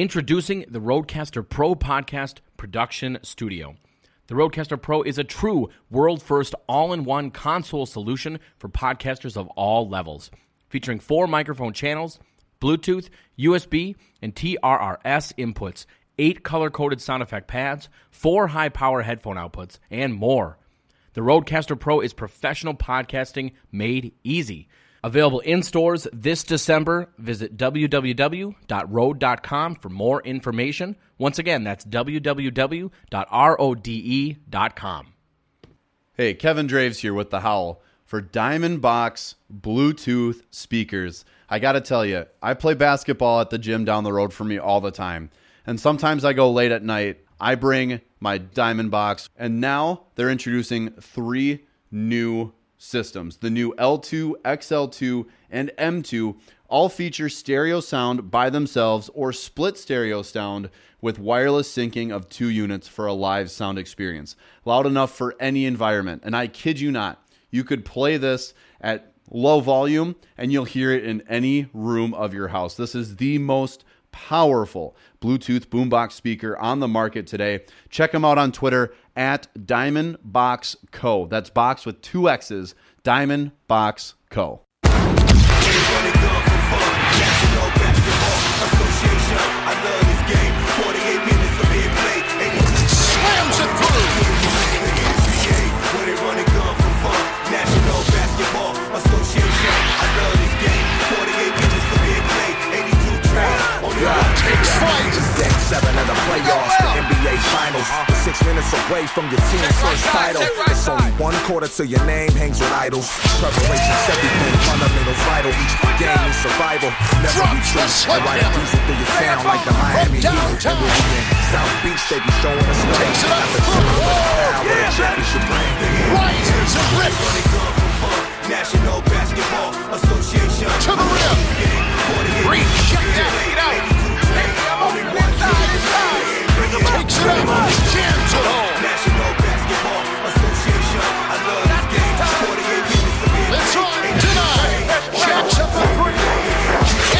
Introducing the Rodecaster Pro Podcast Production Studio. The Rodecaster Pro is a true world first all in one console solution for podcasters of all levels, featuring four microphone channels, Bluetooth, USB, and TRRS inputs, eight color coded sound effect pads, four high power headphone outputs, and more. The Rodecaster Pro is professional podcasting made easy. Available in stores this December. Visit www.rode.com for more information. Once again, that's www.rode.com. Hey, Kevin Draves here with The Howl for Diamond Box Bluetooth speakers. I got to tell you, I play basketball at the gym down the road from me all the time. And sometimes I go late at night. I bring my Diamond Box, and now they're introducing three new systems. The new L2, XL2, and M2 all feature stereo sound by themselves or split stereo sound with wireless syncing of two units for a live sound experience. Loud enough for any environment. And I kid you not, you could play this at low volume and you'll hear it in any room of your house. This is the most powerful Bluetooth boombox speaker on the market today. Check them out on Twitter at Diamond Box Co. That's box with two X's, Diamond Box Co. away from your team's first title. It's only one quarter till your name hangs with idols. Preparation's everything, fundamentals vital. Each game is survival. Never be true. the slip I ride a down. diesel through your town like the Miami Heat. And we'll be in South Beach, they be showing us love. Takes it up. At the center of the town where the championship ring. Rises and rips National Basketball Association. to the rim. Shut down. Get out. Takes it up. Jams it home. National Basketball Association. I love this game. 48 minutes of it. It's on tonight. Jacks up the three.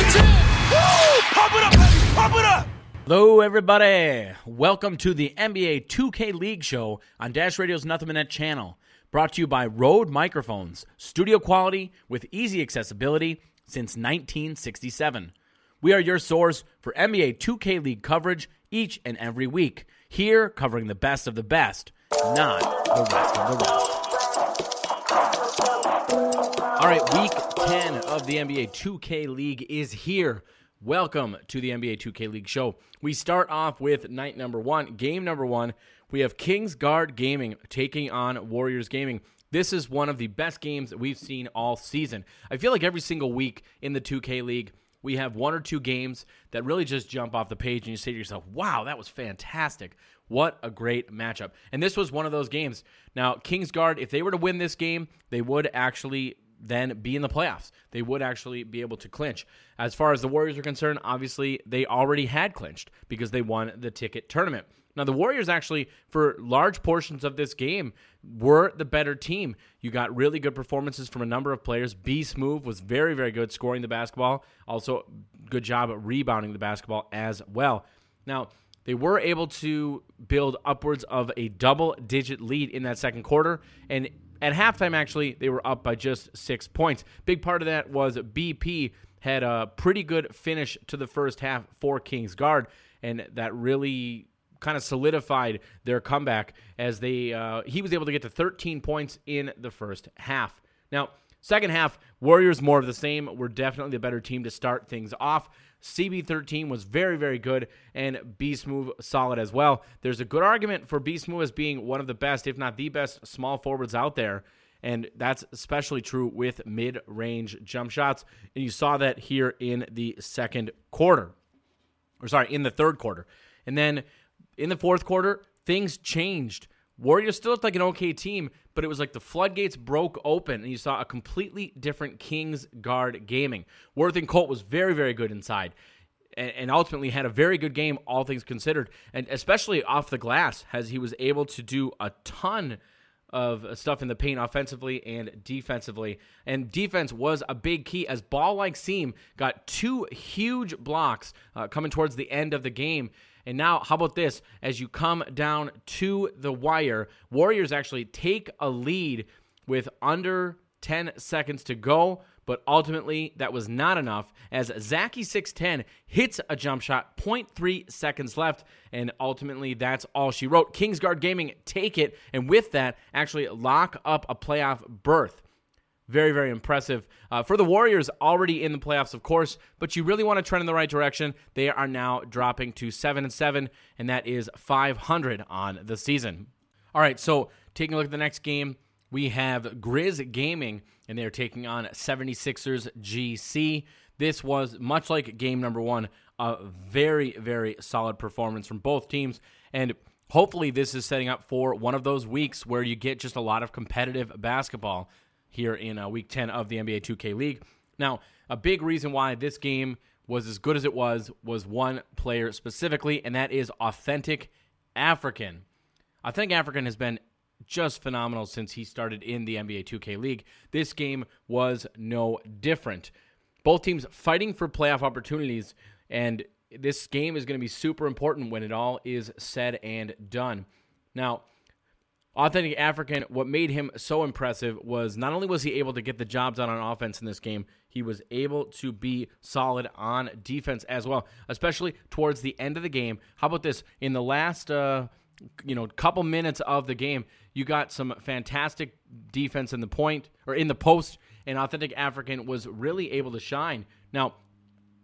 It's in. Woo! Pump it up, baby. Pump it up. Hello, everybody. Welcome to the NBA 2K League Show on Dash Radio's Nothing But Net channel. Brought to you by Rode Microphones, studio quality with easy accessibility since 1967. We are your source for NBA 2K League coverage each and every week. Here, covering the best of the best, not the rest of the rest. All right, week 10 of the NBA 2K League is here. Welcome to the NBA 2K League show. We start off with night number one, game number one. We have Kings Guard Gaming taking on Warriors Gaming. This is one of the best games that we've seen all season. I feel like every single week in the 2K League, we have one or two games that really just jump off the page and you say to yourself, wow, that was fantastic. What a great matchup. And this was one of those games. Now, Kingsguard, if they were to win this game, they would actually then be in the playoffs. They would actually be able to clinch. As far as the Warriors are concerned, obviously they already had clinched because they won the ticket tournament. Now, the Warriors actually, for large portions of this game, were the better team. You got really good performances from a number of players. Beast Move was very, very good scoring the basketball. Also, good job at rebounding the basketball as well. Now, they were able to build upwards of a double digit lead in that second quarter. And at halftime, actually, they were up by just six points. Big part of that was BP had a pretty good finish to the first half for Kings Guard. And that really kind of solidified their comeback as they uh, he was able to get to 13 points in the first half. Now, second half, Warriors more of the same. We're definitely the better team to start things off. CB13 was very, very good, and Beast Move solid as well. There's a good argument for Beast Move as being one of the best, if not the best, small forwards out there. And that's especially true with mid range jump shots. And you saw that here in the second quarter, or sorry, in the third quarter. And then in the fourth quarter, things changed. Warriors still looked like an okay team, but it was like the floodgates broke open and you saw a completely different Kings guard gaming. Worthing Colt was very, very good inside and, ultimately had a very good game, all things considered, and especially off the glass, as he was able to do a ton of stuff in the paint offensively and defensively. And defense was a big key as ball like seam got two huge blocks uh, coming towards the end of the game. And now, how about this? As you come down to the wire, Warriors actually take a lead with under 10 seconds to go, but ultimately that was not enough as Zachy 610 hits a jump shot, 0.3 seconds left, and ultimately that's all she wrote. Kingsguard Gaming take it, and with that, actually lock up a playoff berth. Very, very impressive. Uh, for the Warriors, already in the playoffs, of course, but you really want to trend in the right direction. They are now dropping to 7 and 7, and that is 500 on the season. All right, so taking a look at the next game, we have Grizz Gaming, and they're taking on 76ers GC. This was much like game number one, a very, very solid performance from both teams. And hopefully, this is setting up for one of those weeks where you get just a lot of competitive basketball here in uh, week 10 of the NBA 2K League. Now, a big reason why this game was as good as it was was one player specifically, and that is Authentic African. Authentic African has been just phenomenal since he started in the NBA 2K League. This game was no different. Both teams fighting for playoff opportunities, and this game is going to be super important when it all is said and done. Now, Authentic African, what made him so impressive was not only was he able to get the job done on offense in this game, he was able to be solid on defense as well, especially towards the end of the game. How about this? In the last uh, you know couple minutes of the game, you got some fantastic defense in the point or in the post, and Authentic African was really able to shine. Now,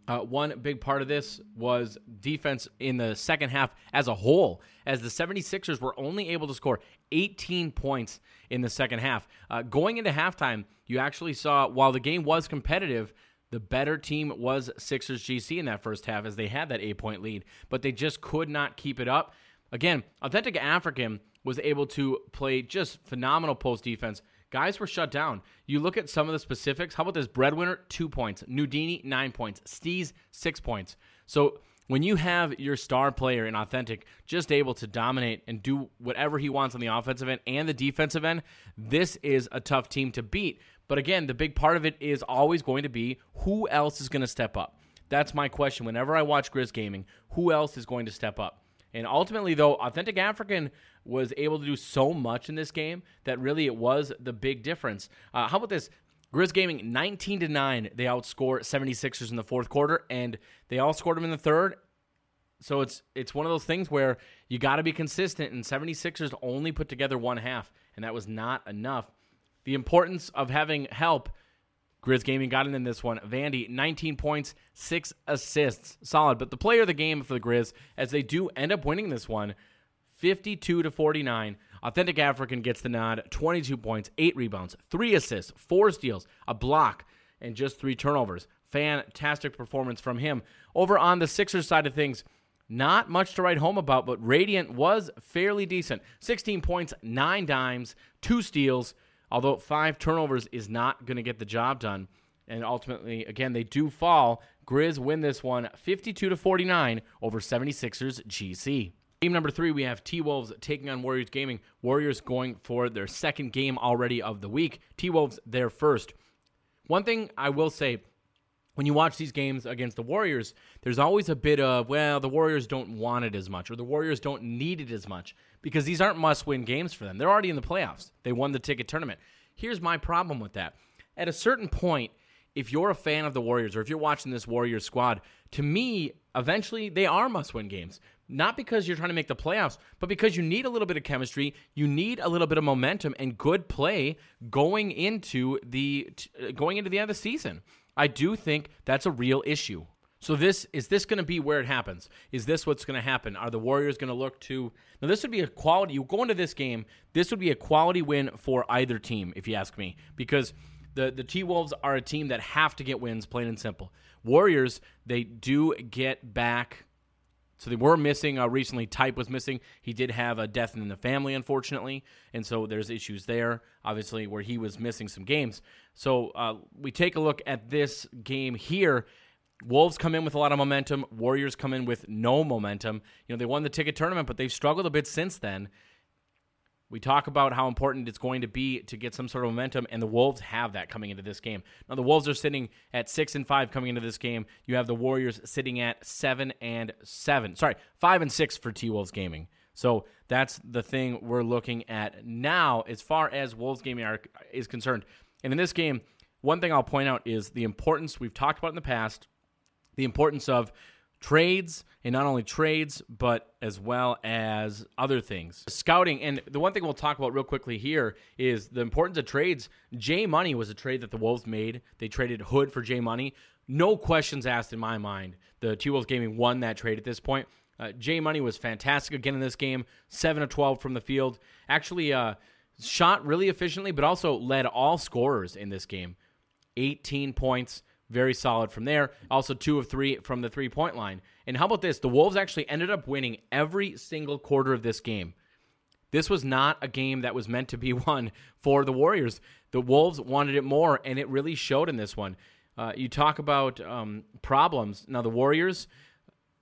uh, one big part of this was defense in the second half as a whole, as the 76ers were only able to score 18 points in the second half. Uh, going into halftime, you actually saw, while the game was competitive, the better team was Sixers GC in that first half as they had that eight point lead, but they just could not keep it up. Again, Authentic African was able to play just phenomenal post defense. Guys were shut down. You look at some of the specifics. How about this? Breadwinner, two points. Nudini, nine points. Steez, six points. So when you have your star player in Authentic just able to dominate and do whatever he wants on the offensive end and the defensive end, this is a tough team to beat. But again, the big part of it is always going to be who else is going to step up. That's my question. Whenever I watch Grizz Gaming, who else is going to step up? And ultimately, though, Authentic African was able to do so much in this game that really it was the big difference. Uh, how about this? Grizz Gaming 19 to 9. They outscore 76ers in the fourth quarter, and they all scored them in the third. So it's it's one of those things where you got to be consistent, and 76ers only put together one half, and that was not enough. The importance of having help. Grizz Gaming got in this one. Vandy, 19 points, six assists. Solid. But the player of the game for the Grizz, as they do end up winning this one, 52 to 49. Authentic African gets the nod, 22 points, 8 rebounds, 3 assists, 4 steals, a block, and just 3 turnovers. Fantastic performance from him. Over on the Sixers side of things, not much to write home about, but Radiant was fairly decent. 16 points, 9 dimes, 2 steals, although 5 turnovers is not going to get the job done. And ultimately, again, they do fall. Grizz win this one 52 to 49 over 76ers GC. Game number three, we have T Wolves taking on Warriors Gaming. Warriors going for their second game already of the week. T Wolves their first. One thing I will say when you watch these games against the Warriors, there's always a bit of, well, the Warriors don't want it as much or the Warriors don't need it as much because these aren't must win games for them. They're already in the playoffs, they won the ticket tournament. Here's my problem with that. At a certain point, if you're a fan of the Warriors or if you're watching this Warriors squad, to me, eventually they are must win games not because you're trying to make the playoffs, but because you need a little bit of chemistry, you need a little bit of momentum and good play going into the uh, going into the end of the season. I do think that's a real issue. So this is this going to be where it happens? Is this what's going to happen? Are the Warriors going to look to Now this would be a quality you go into this game, this would be a quality win for either team if you ask me because the the T-Wolves are a team that have to get wins plain and simple. Warriors, they do get back so they were missing uh, recently. Type was missing. He did have a death in the family, unfortunately, and so there's issues there. Obviously, where he was missing some games. So uh, we take a look at this game here. Wolves come in with a lot of momentum. Warriors come in with no momentum. You know they won the ticket tournament, but they've struggled a bit since then. We talk about how important it's going to be to get some sort of momentum, and the Wolves have that coming into this game. Now, the Wolves are sitting at six and five coming into this game. You have the Warriors sitting at seven and seven. Sorry, five and six for T Wolves Gaming. So that's the thing we're looking at now as far as Wolves Gaming are, is concerned. And in this game, one thing I'll point out is the importance we've talked about in the past, the importance of trades and not only trades but as well as other things. Scouting and the one thing we'll talk about real quickly here is the importance of trades. J money was a trade that the wolves made. They traded hood for j money. No questions asked in my mind. The t wolves gaming won that trade at this point. Uh, j money was fantastic again in this game 7 of 12 from the field. Actually uh, shot really efficiently but also led all scorers in this game. 18 points very solid from there. Also, two of three from the three point line. And how about this? The Wolves actually ended up winning every single quarter of this game. This was not a game that was meant to be won for the Warriors. The Wolves wanted it more, and it really showed in this one. Uh, you talk about um, problems. Now, the Warriors,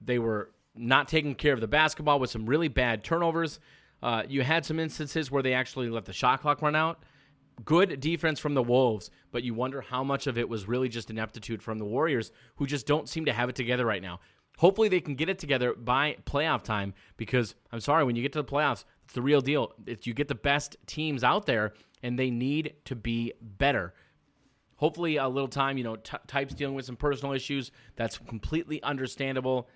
they were not taking care of the basketball with some really bad turnovers. Uh, you had some instances where they actually let the shot clock run out good defense from the Wolves, but you wonder how much of it was really just ineptitude from the Warriors, who just don't seem to have it together right now. Hopefully, they can get it together by playoff time because I'm sorry, when you get to the playoffs, it's the real deal. It's, you get the best teams out there, and they need to be better. Hopefully, a little time, you know, t- Type's dealing with some personal issues. That's completely understandable.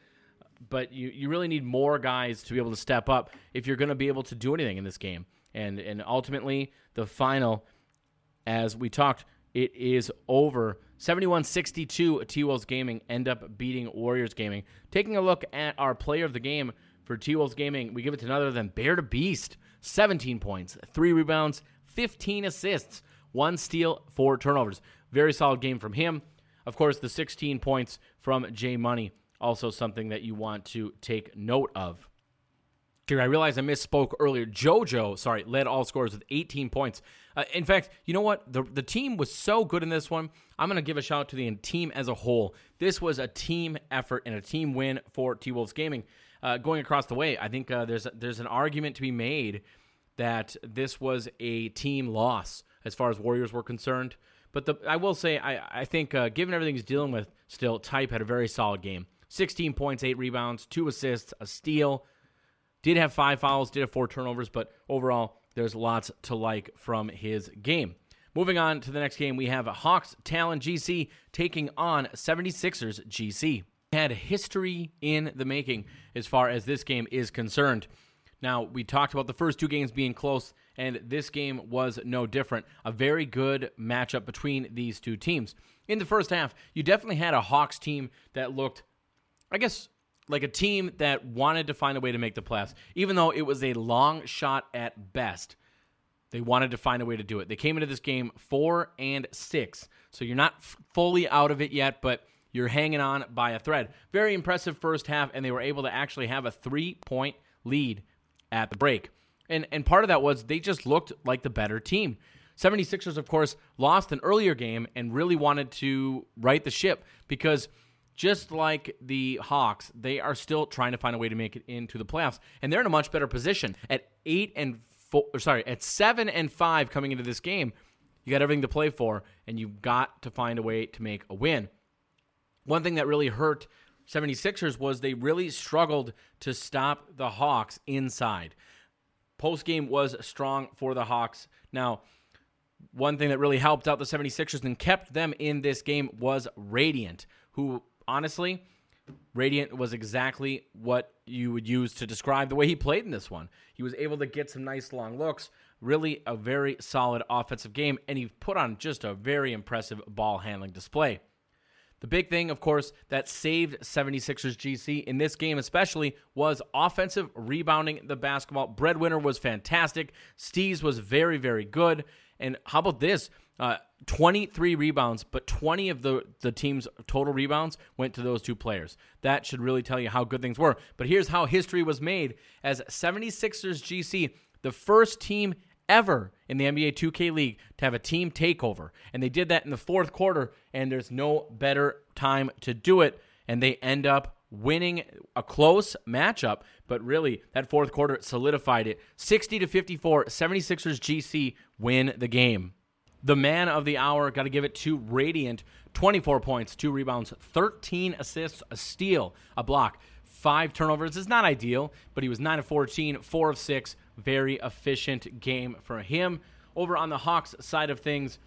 But you, you really need more guys to be able to step up if you're going to be able to do anything in this game. And, and ultimately, the final as we talked, it is over. 71 62, T Wolves Gaming end up beating Warriors Gaming. Taking a look at our player of the game for T Wolves Gaming, we give it to none other than Bear to Beast. 17 points, three rebounds, 15 assists, one steal, four turnovers. Very solid game from him. Of course, the 16 points from J Money, also something that you want to take note of. I realize I misspoke earlier. JoJo, sorry, led all scorers with 18 points. Uh, in fact, you know what? The, the team was so good in this one. I'm going to give a shout out to the team as a whole. This was a team effort and a team win for T Wolves Gaming. Uh, going across the way, I think uh, there's there's an argument to be made that this was a team loss as far as Warriors were concerned. But the, I will say, I, I think uh, given everything he's dealing with, still Type had a very solid game. 16 points, eight rebounds, two assists, a steal. Did have five fouls, did have four turnovers, but overall there's lots to like from his game. Moving on to the next game, we have Hawks Talon GC taking on 76ers GC. Had history in the making as far as this game is concerned. Now, we talked about the first two games being close, and this game was no different. A very good matchup between these two teams. In the first half, you definitely had a Hawks team that looked, I guess, like a team that wanted to find a way to make the playoffs, even though it was a long shot at best. They wanted to find a way to do it. They came into this game four and six, so you're not f- fully out of it yet, but you're hanging on by a thread. Very impressive first half, and they were able to actually have a three point lead at the break. And and part of that was they just looked like the better team. 76ers, of course, lost an earlier game and really wanted to right the ship because just like the Hawks, they are still trying to find a way to make it into the playoffs, and they're in a much better position at eight and four. Sorry, at seven and five coming into this game. You got everything to play for, and you've got to find a way to make a win. One thing that really hurt 76ers was they really struggled to stop the Hawks inside. Post game was strong for the Hawks. Now, one thing that really helped out the 76ers and kept them in this game was Radiant, who honestly, Radiant was exactly what you would use to describe the way he played in this one. He was able to get some nice long looks, really a very solid offensive game, and he put on just a very impressive ball handling display. The big thing, of course, that saved 76ers GC in this game, especially, was offensive rebounding the basketball. Breadwinner was fantastic. Steez was very, very good. And how about this? Uh, 23 rebounds, but 20 of the, the team's total rebounds went to those two players. That should really tell you how good things were. But here's how history was made as 76ers GC, the first team ever in the NBA 2K League to have a team takeover. And they did that in the fourth quarter, and there's no better time to do it. And they end up winning a close matchup, but really that fourth quarter solidified it. 60 to 54, 76ers GC win the game. The man of the hour, got to give it to Radiant. 24 points, two rebounds, 13 assists, a steal, a block, five turnovers. Is not ideal, but he was 9 of 14, 4 of 6. Very efficient game for him. Over on the Hawks side of things,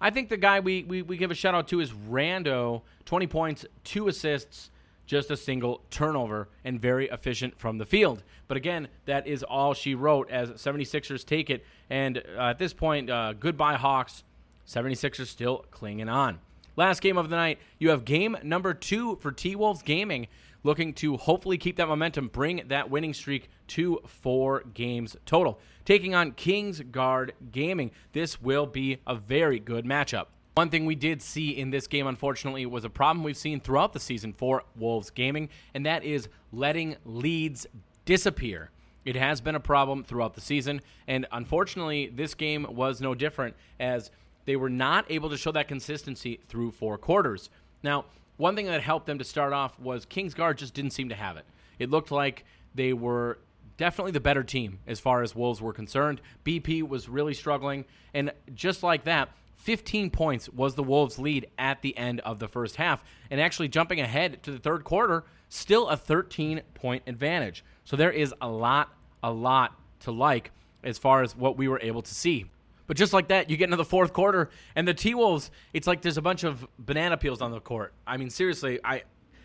I think the guy we, we, we give a shout out to is Rando. 20 points, two assists, just a single turnover, and very efficient from the field. But again, that is all she wrote as 76ers take it. And uh, at this point, uh, goodbye, Hawks. 76ers still clinging on. Last game of the night, you have game number two for T Wolves Gaming, looking to hopefully keep that momentum, bring that winning streak to four games total. Taking on Kings Guard Gaming. This will be a very good matchup. One thing we did see in this game, unfortunately, was a problem we've seen throughout the season for Wolves Gaming, and that is letting leads disappear. It has been a problem throughout the season, and unfortunately, this game was no different as they were not able to show that consistency through four quarters. Now, one thing that helped them to start off was Kingsguard just didn't seem to have it. It looked like they were definitely the better team as far as Wolves were concerned. BP was really struggling, and just like that, 15 points was the Wolves' lead at the end of the first half, and actually jumping ahead to the third quarter, still a 13 point advantage. So there is a lot, a lot to like as far as what we were able to see. But just like that, you get into the fourth quarter, and the T Wolves, it's like there's a bunch of banana peels on the court. I mean, seriously, I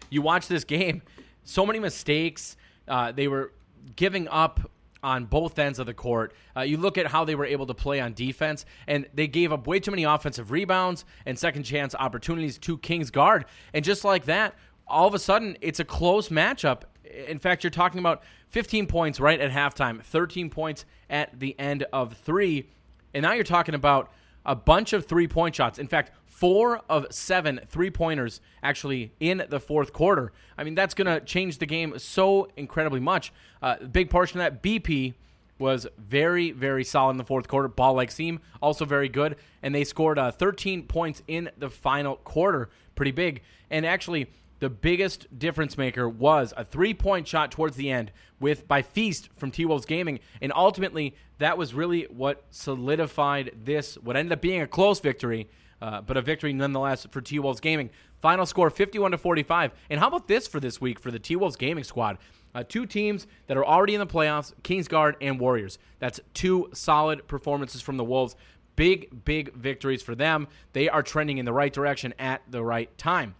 you watch this game, so many mistakes. Uh, they were giving up on both ends of the court. Uh, you look at how they were able to play on defense, and they gave up way too many offensive rebounds and second chance opportunities to Kings guard. And just like that, all of a sudden, it's a close matchup. In fact, you're talking about 15 points right at halftime, 13 points at the end of three. And now you're talking about a bunch of three point shots. In fact, four of seven three pointers actually in the fourth quarter. I mean, that's going to change the game so incredibly much. Uh, big portion of that, BP was very, very solid in the fourth quarter. Ball like seam, also very good. And they scored uh, 13 points in the final quarter. Pretty big. And actually, the biggest difference maker was a three point shot towards the end with by Feast from T Wolves Gaming. And ultimately, that was really what solidified this, what ended up being a close victory, uh, but a victory nonetheless for T Wolves Gaming. Final score 51 to 45. And how about this for this week for the T Wolves Gaming squad? Uh, two teams that are already in the playoffs Kingsguard and Warriors. That's two solid performances from the Wolves. Big, big victories for them. They are trending in the right direction at the right time.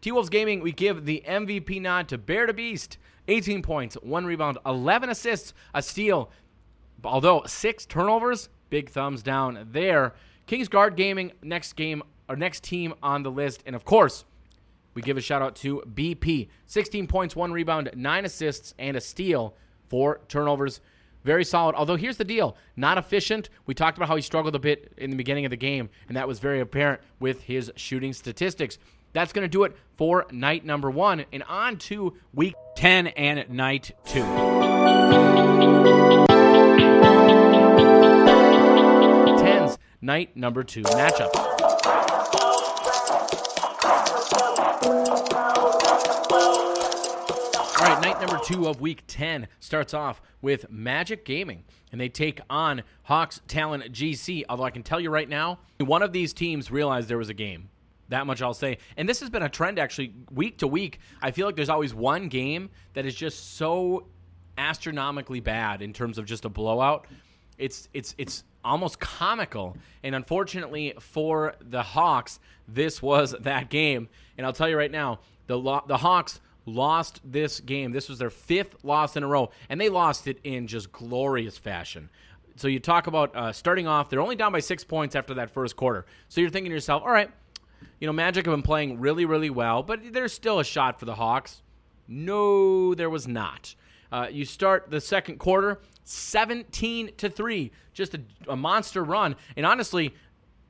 T Wolves Gaming, we give the MVP nod to Bear to Beast. 18 points, one rebound, 11 assists, a steal. Although six turnovers, big thumbs down there. Kings Guard Gaming, next game, our next team on the list. And of course, we give a shout out to BP. 16 points, one rebound, nine assists, and a steal, four turnovers. Very solid. Although here's the deal, not efficient. We talked about how he struggled a bit in the beginning of the game, and that was very apparent with his shooting statistics. That's going to do it for night number one, and on to week 10 and night two. Night number two matchup. All right, night number two of week 10 starts off with Magic Gaming, and they take on Hawks Talon GC. Although I can tell you right now, one of these teams realized there was a game. That much I'll say. And this has been a trend actually week to week. I feel like there's always one game that is just so astronomically bad in terms of just a blowout. It's it's it's almost comical. And unfortunately for the Hawks, this was that game. And I'll tell you right now, the lo- the Hawks lost this game. This was their fifth loss in a row, and they lost it in just glorious fashion. So you talk about uh, starting off, they're only down by six points after that first quarter. So you're thinking to yourself, all right, you know, Magic have been playing really, really well, but there's still a shot for the Hawks. No, there was not. Uh, you start the second quarter, 17 to 3, just a, a monster run. And honestly,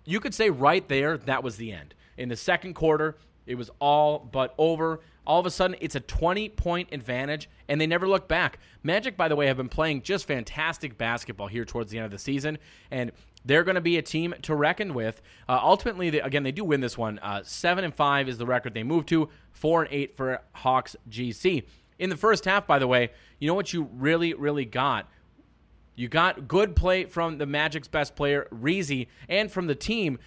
you could say right there that was the end. In the second quarter, it was all but over. All of a sudden, it's a 20 point advantage, and they never look back. Magic, by the way, have been playing just fantastic basketball here towards the end of the season. And they're going to be a team to reckon with. Uh, ultimately, they, again, they do win this one. Uh, seven and five is the record they move to. Four and eight for Hawks GC. In the first half, by the way, you know what you really, really got. You got good play from the Magic's best player, Reezy, and from the team,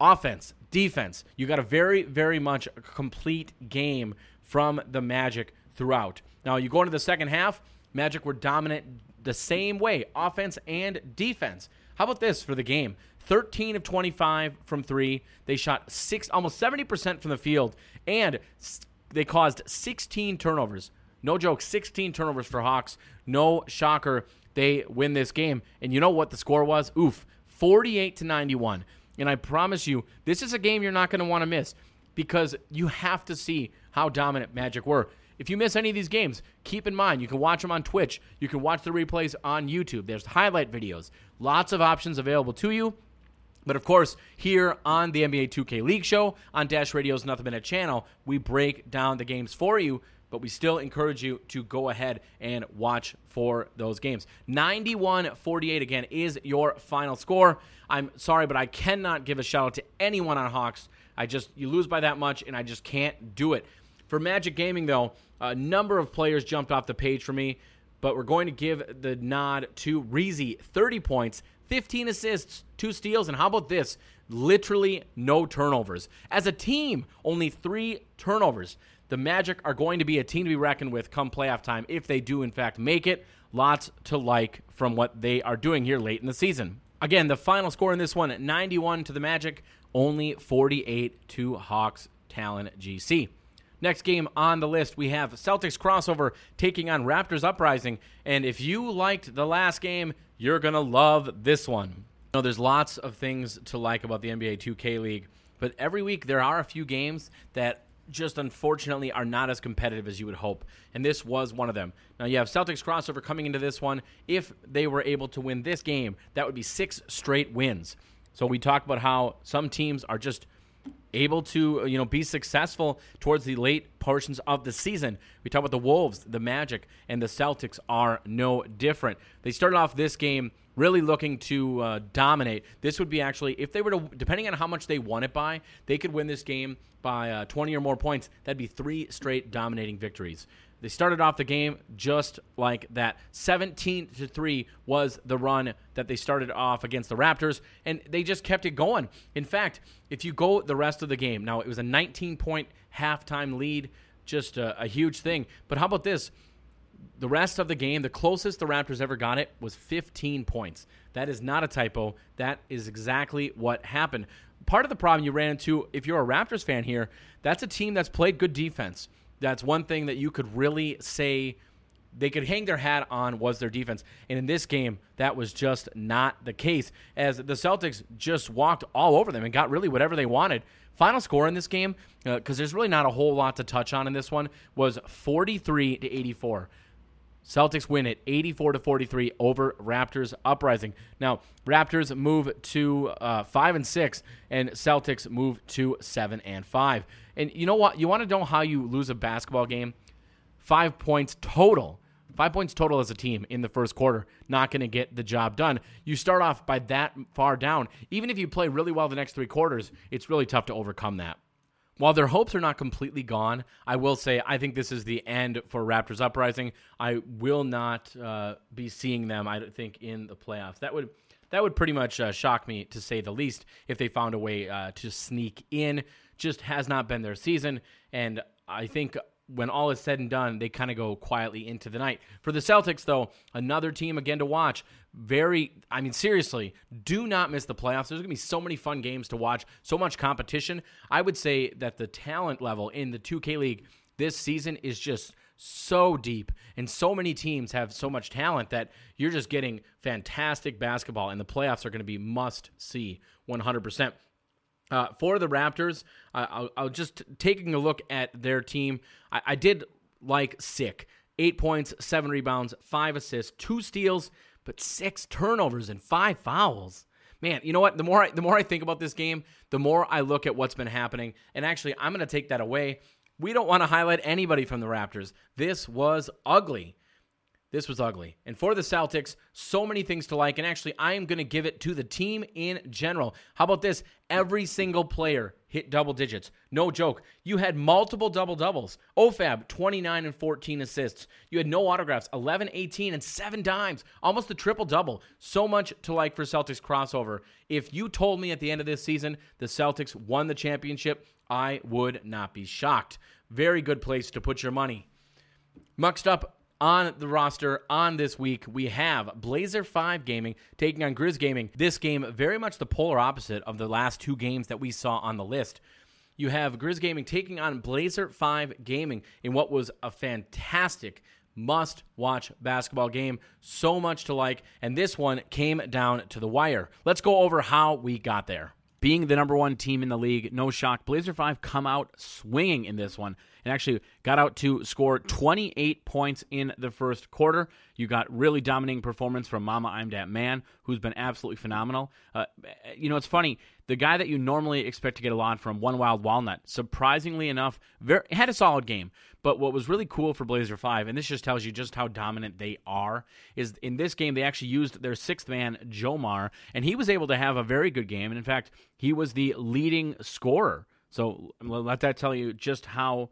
offense, defense. You got a very, very much complete game from the Magic throughout. Now, you go into the second half, Magic were dominant the same way, offense and defense. How about this for the game? 13 of 25 from three. They shot six, almost 70% from the field, and they caused 16 turnovers. No joke, 16 turnovers for Hawks. No shocker, they win this game. And you know what the score was? Oof, 48 to 91. And I promise you, this is a game you're not going to want to miss because you have to see how dominant Magic were. If you miss any of these games, keep in mind you can watch them on Twitch. You can watch the replays on YouTube. There's highlight videos. Lots of options available to you. But of course, here on the NBA 2K League Show on Dash Radio's Nothing But Net channel, we break down the games for you. But we still encourage you to go ahead and watch for those games. 91 48 again is your final score. I'm sorry, but I cannot give a shout out to anyone on Hawks. I just, you lose by that much, and I just can't do it. For Magic Gaming, though, a number of players jumped off the page for me, but we're going to give the nod to Reezy. 30 points, 15 assists, two steals, and how about this? Literally no turnovers. As a team, only three turnovers. The Magic are going to be a team to be reckoned with come playoff time if they do, in fact, make it. Lots to like from what they are doing here late in the season. Again, the final score in this one 91 to the Magic, only 48 to Hawks Talon GC. Next game on the list, we have Celtics crossover taking on Raptors Uprising. And if you liked the last game, you're going to love this one. You know, there's lots of things to like about the NBA 2K League, but every week there are a few games that just unfortunately are not as competitive as you would hope. And this was one of them. Now you have Celtics crossover coming into this one. If they were able to win this game, that would be six straight wins. So we talked about how some teams are just able to you know be successful towards the late portions of the season. We talk about the Wolves, the Magic, and the Celtics are no different. They started off this game really looking to uh, dominate. This would be actually if they were to depending on how much they won it by, they could win this game by uh, 20 or more points. That'd be three straight dominating victories. They started off the game just like that. 17 to 3 was the run that they started off against the Raptors and they just kept it going. In fact, if you go the rest of the game, now it was a 19 point halftime lead, just a, a huge thing. But how about this? The rest of the game, the closest the Raptors ever got it was 15 points. That is not a typo. That is exactly what happened. Part of the problem you ran into, if you're a Raptors fan here, that's a team that's played good defense. That's one thing that you could really say they could hang their hat on was their defense. And in this game, that was just not the case, as the Celtics just walked all over them and got really whatever they wanted. Final score in this game, because uh, there's really not a whole lot to touch on in this one, was 43 to 84. Celtics win it 84 to 43 over Raptors Uprising. Now, Raptors move to uh, 5 and 6 and Celtics move to 7 and 5. And you know what? You want to know how you lose a basketball game? 5 points total. 5 points total as a team in the first quarter. Not going to get the job done. You start off by that far down. Even if you play really well the next 3 quarters, it's really tough to overcome that. While their hopes are not completely gone, I will say I think this is the end for Raptors Uprising. I will not uh, be seeing them. I think in the playoffs. That would that would pretty much uh, shock me to say the least if they found a way uh, to sneak in. Just has not been their season, and I think when all is said and done, they kind of go quietly into the night. For the Celtics, though, another team again to watch. Very, I mean, seriously, do not miss the playoffs. There's going to be so many fun games to watch, so much competition. I would say that the talent level in the 2K League this season is just so deep, and so many teams have so much talent that you're just getting fantastic basketball, and the playoffs are going to be must see 100%. Uh, for the Raptors, uh, I'll, I'll, just taking a look at their team. I, I, did like sick. Eight points, seven rebounds, five assists, two steals, but six turnovers and five fouls. Man, you know what? The more I, the more I think about this game, the more I look at what's been happening. And actually, I'm going to take that away. We don't want to highlight anybody from the Raptors. This was ugly. This was ugly. And for the Celtics, so many things to like. And actually, I am going to give it to the team in general. How about this? Every single player hit double digits. No joke. You had multiple double doubles. OFAB, 29 and 14 assists. You had no autographs, 11, 18, and seven dimes. Almost a triple double. So much to like for Celtics crossover. If you told me at the end of this season the Celtics won the championship, I would not be shocked. Very good place to put your money. Muxed up on the roster on this week, we have Blazer 5 Gaming taking on Grizz Gaming. This game, very much the polar opposite of the last two games that we saw on the list. You have Grizz Gaming taking on Blazer 5 Gaming in what was a fantastic must watch basketball game. So much to like. And this one came down to the wire. Let's go over how we got there. Being the number one team in the league, no shock. Blazer 5 come out swinging in this one and actually got out to score 28 points in the first quarter. You got really dominating performance from Mama I'm That Man, who's been absolutely phenomenal. Uh, you know, it's funny. The guy that you normally expect to get a lot from, One Wild Walnut, surprisingly enough, very, had a solid game. But what was really cool for Blazer 5, and this just tells you just how dominant they are, is in this game they actually used their sixth man, Jomar, and he was able to have a very good game. And in fact, he was the leading scorer. So let that tell you just how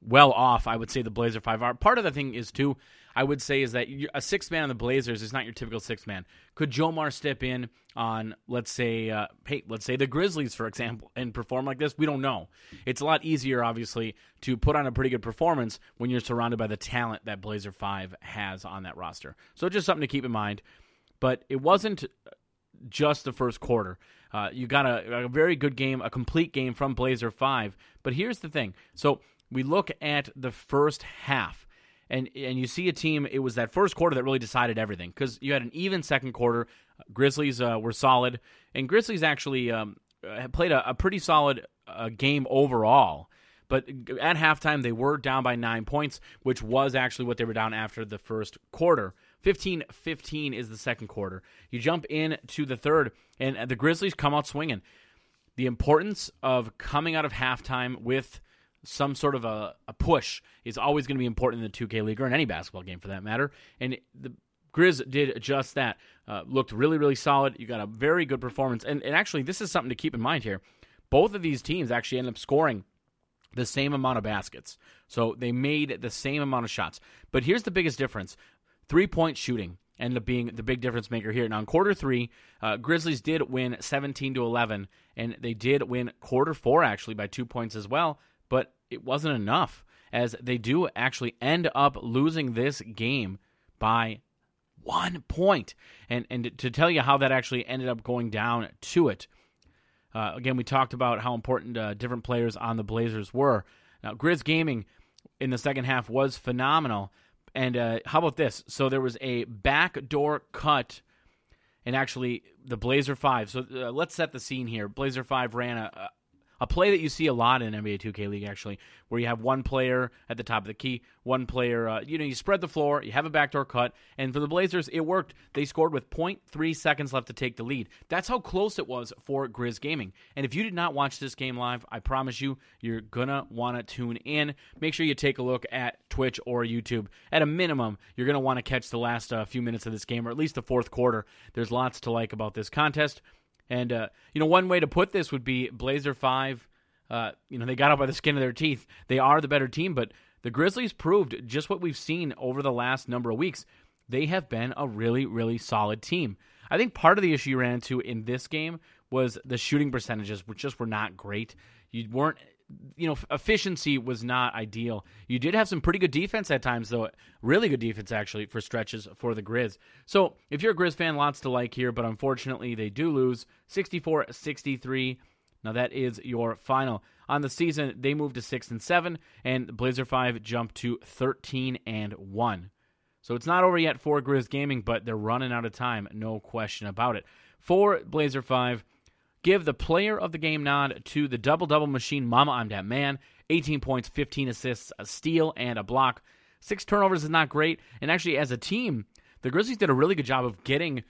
well off, I would say the Blazer five are. Part of the thing is too, I would say is that a six man on the Blazers is not your typical six man. Could Jomar step in on, let's say, uh, hey, let's say the Grizzlies, for example, and perform like this? We don't know. It's a lot easier, obviously, to put on a pretty good performance when you're surrounded by the talent that Blazer five has on that roster. So just something to keep in mind. But it wasn't just the first quarter. Uh, you got a, a very good game, a complete game from Blazer five. But here's the thing. So we look at the first half and and you see a team it was that first quarter that really decided everything because you had an even second quarter. Grizzlies uh, were solid and grizzlies actually um, played a, a, pretty solid uh, game overall. But at halftime they were down by nine points which was actually what they were down after the first quarter. 15-15 is the second quarter. You jump in to the third and the grizzlies come out swinging. The importance of coming out of halftime with some sort of a, a push is always going to be important in the 2K League or in any basketball game for that matter. And the Grizz did just that. Uh, looked really, really solid. You got a very good performance. And, and actually, this is something to keep in mind here. Both of these teams actually end up scoring the same amount of baskets. So they made the same amount of shots. But here's the biggest difference three point shooting ended up being the big difference maker here. Now, in quarter three, uh, Grizzlies did win 17 to 11, and they did win quarter four actually by two points as well but it wasn't enough as they do actually end up losing this game by one point. And and to tell you how that actually ended up going down to it. Uh, again, we talked about how important uh, different players on the Blazers were. Now, Grizz Gaming in the second half was phenomenal. And uh, how about this? So there was a backdoor cut, and actually the Blazer Five. So uh, let's set the scene here. Blazer Five ran a, a play that you see a lot in NBA 2K League actually, where you have one player at the top of the key, one player. Uh, you know, you spread the floor, you have a backdoor cut, and for the Blazers, it worked. They scored with 0.3 seconds left to take the lead. That's how close it was for Grizz Gaming. And if you did not watch this game live, I promise you, you're gonna want to tune in. Make sure you take a look at Twitch or YouTube. At a minimum, you're gonna want to catch the last uh, few minutes of this game, or at least the fourth quarter. There's lots to like about this contest. And uh, you know, one way to put this would be Blazer Five. Uh, you know, they got out by the skin of their teeth. They are the better team, but the Grizzlies proved just what we've seen over the last number of weeks. They have been a really, really solid team. I think part of the issue you ran into in this game was the shooting percentages, which just were not great. You weren't you know, efficiency was not ideal. You did have some pretty good defense at times, though. Really good defense, actually, for stretches for the Grizz. So, if you're a Grizz fan, lots to like here, but unfortunately, they do lose 64 63. Now, that is your final. On the season, they moved to 6 and 7, and Blazer 5 jumped to 13 and 1. So, it's not over yet for Grizz Gaming, but they're running out of time, no question about it. For Blazer 5, give the player of the game nod to the double double machine Mama I'm That Man. 18 points, 15 assists, a steal, and a block. Six turnovers is not great. And actually, as a team, the Grizzlies did a really good job of getting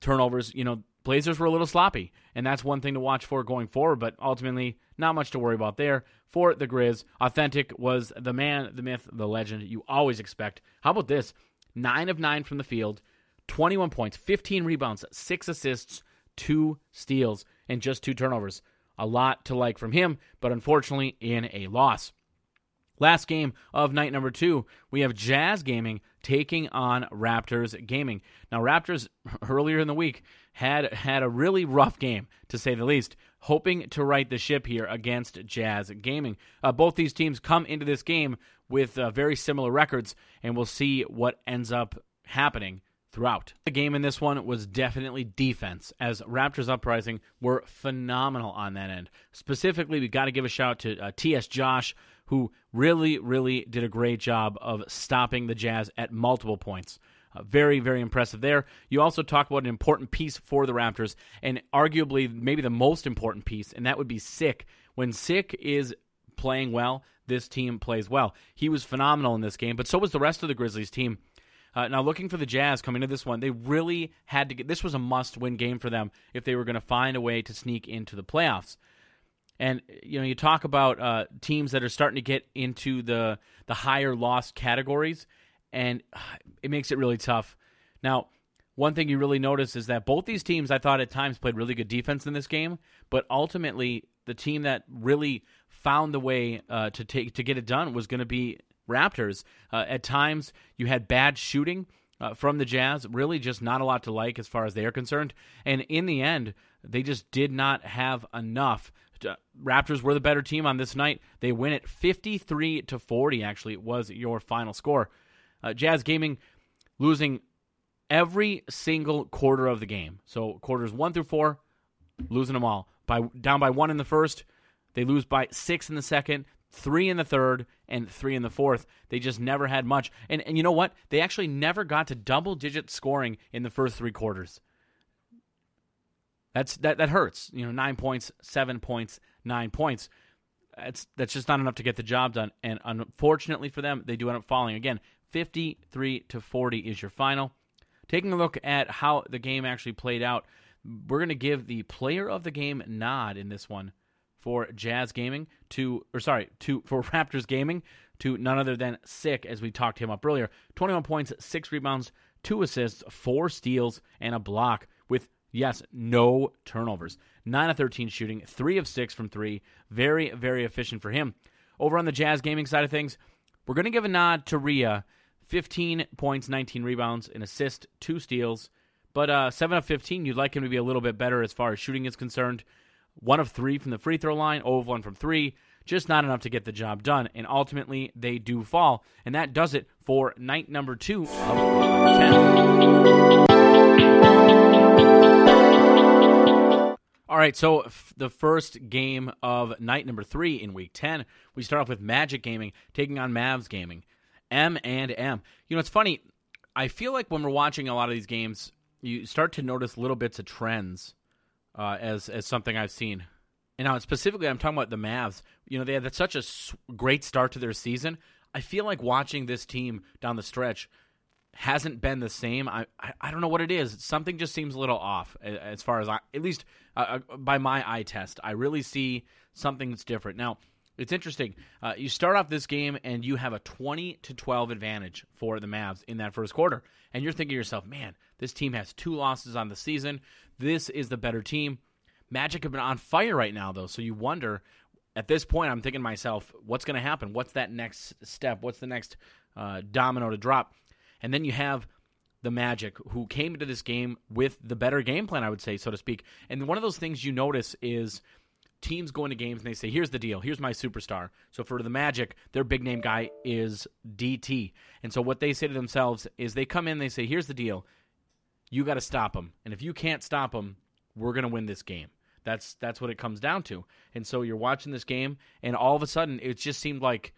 turnovers. You know, Blazers were a little sloppy, and that's one thing to watch for going forward. But ultimately, not much to worry about there for the Grizz. Authentic was the man, the myth, the legend you always expect. How about this? 9 of 9 from the field, 21 points, 15 rebounds, 6 assists, 2 steals, and just 2 turnovers. A lot to like from him, but unfortunately in a loss. Last game of night number two, we have Jazz Gaming taking on Raptors Gaming. Now, Raptors earlier in the week had had a really rough game, to say the least, hoping to right the ship here against Jazz Gaming. Uh, both these teams come into this game with uh, very similar records, and we'll see what ends up happening throughout. The game in this one was definitely defense, as Raptors Uprising were phenomenal on that end. Specifically, we got to give a shout out to uh, T.S. Josh, who really, really did a great job of stopping the Jazz at multiple points. Uh, very, very impressive there. You also talk about an important piece for the Raptors, and arguably maybe the most important piece, and that would be Sick. When Sick is playing well, this team plays well. He was phenomenal in this game, but so was the rest of the Grizzlies team. Uh, now, looking for the Jazz coming to this one, they really had to get this was a must win game for them if they were going to find a way to sneak into the playoffs. And you know, you talk about uh, teams that are starting to get into the the higher loss categories, and uh, it makes it really tough. Now, one thing you really notice is that both these teams, I thought at times, played really good defense in this game, but ultimately, the team that really found the way uh, to take to get it done was going to be Raptors. Uh, at times, you had bad shooting. Uh, from the Jazz, really just not a lot to like as far as they are concerned. And in the end, they just did not have enough Raptors were the better team on this night. They win it 53 to 40 actually it was your final score. Uh, Jazz Gaming losing every single quarter of the game. So quarters 1 through 4 losing them all. By down by 1 in the first, they lose by 6 in the second, 3 in the third and 3 in the fourth. They just never had much. And and you know what? They actually never got to double digit scoring in the first 3 quarters. That's that that hurts. You know, nine points, seven points, nine points. That's that's just not enough to get the job done. And unfortunately for them, they do end up falling again. Fifty-three to forty is your final. Taking a look at how the game actually played out, we're going to give the player of the game nod in this one for Jazz Gaming to, or sorry, to for Raptors Gaming to none other than Sick, as we talked him up earlier. Twenty-one points, six rebounds, two assists, four steals, and a block with Yes, no turnovers. 9 of 13 shooting, 3 of 6 from 3. Very, very efficient for him. Over on the Jazz gaming side of things, we're going to give a nod to Rhea. 15 points, 19 rebounds, an assist, 2 steals. But uh, 7 of 15, you'd like him to be a little bit better as far as shooting is concerned. 1 of 3 from the free throw line, 0 of 1 from 3. Just not enough to get the job done. And ultimately, they do fall. And that does it for night number 2 of 10. All right, so f- the first game of night number three in week 10, we start off with Magic Gaming taking on Mavs Gaming. M and M. You know, it's funny. I feel like when we're watching a lot of these games, you start to notice little bits of trends uh, as, as something I've seen. And now, specifically, I'm talking about the Mavs. You know, they had such a great start to their season. I feel like watching this team down the stretch hasn't been the same. I, I, I don't know what it is. Something just seems a little off as far as I, at least uh, uh, by my eye test. I really see something that's different. Now, it's interesting. Uh, you start off this game and you have a 20 to 12 advantage for the Mavs in that first quarter. And you're thinking to yourself, man, this team has two losses on the season. This is the better team. Magic have been on fire right now, though. So you wonder, at this point, I'm thinking to myself, what's going to happen? What's that next step? What's the next uh, domino to drop? And then you have the Magic, who came into this game with the better game plan, I would say, so to speak. And one of those things you notice is teams go into games and they say, here's the deal, here's my superstar. So for the Magic, their big name guy is DT. And so what they say to themselves is they come in, they say, here's the deal, you got to stop him. And if you can't stop him, we're going to win this game. That's that's what it comes down to. And so you're watching this game, and all of a sudden, it just seemed like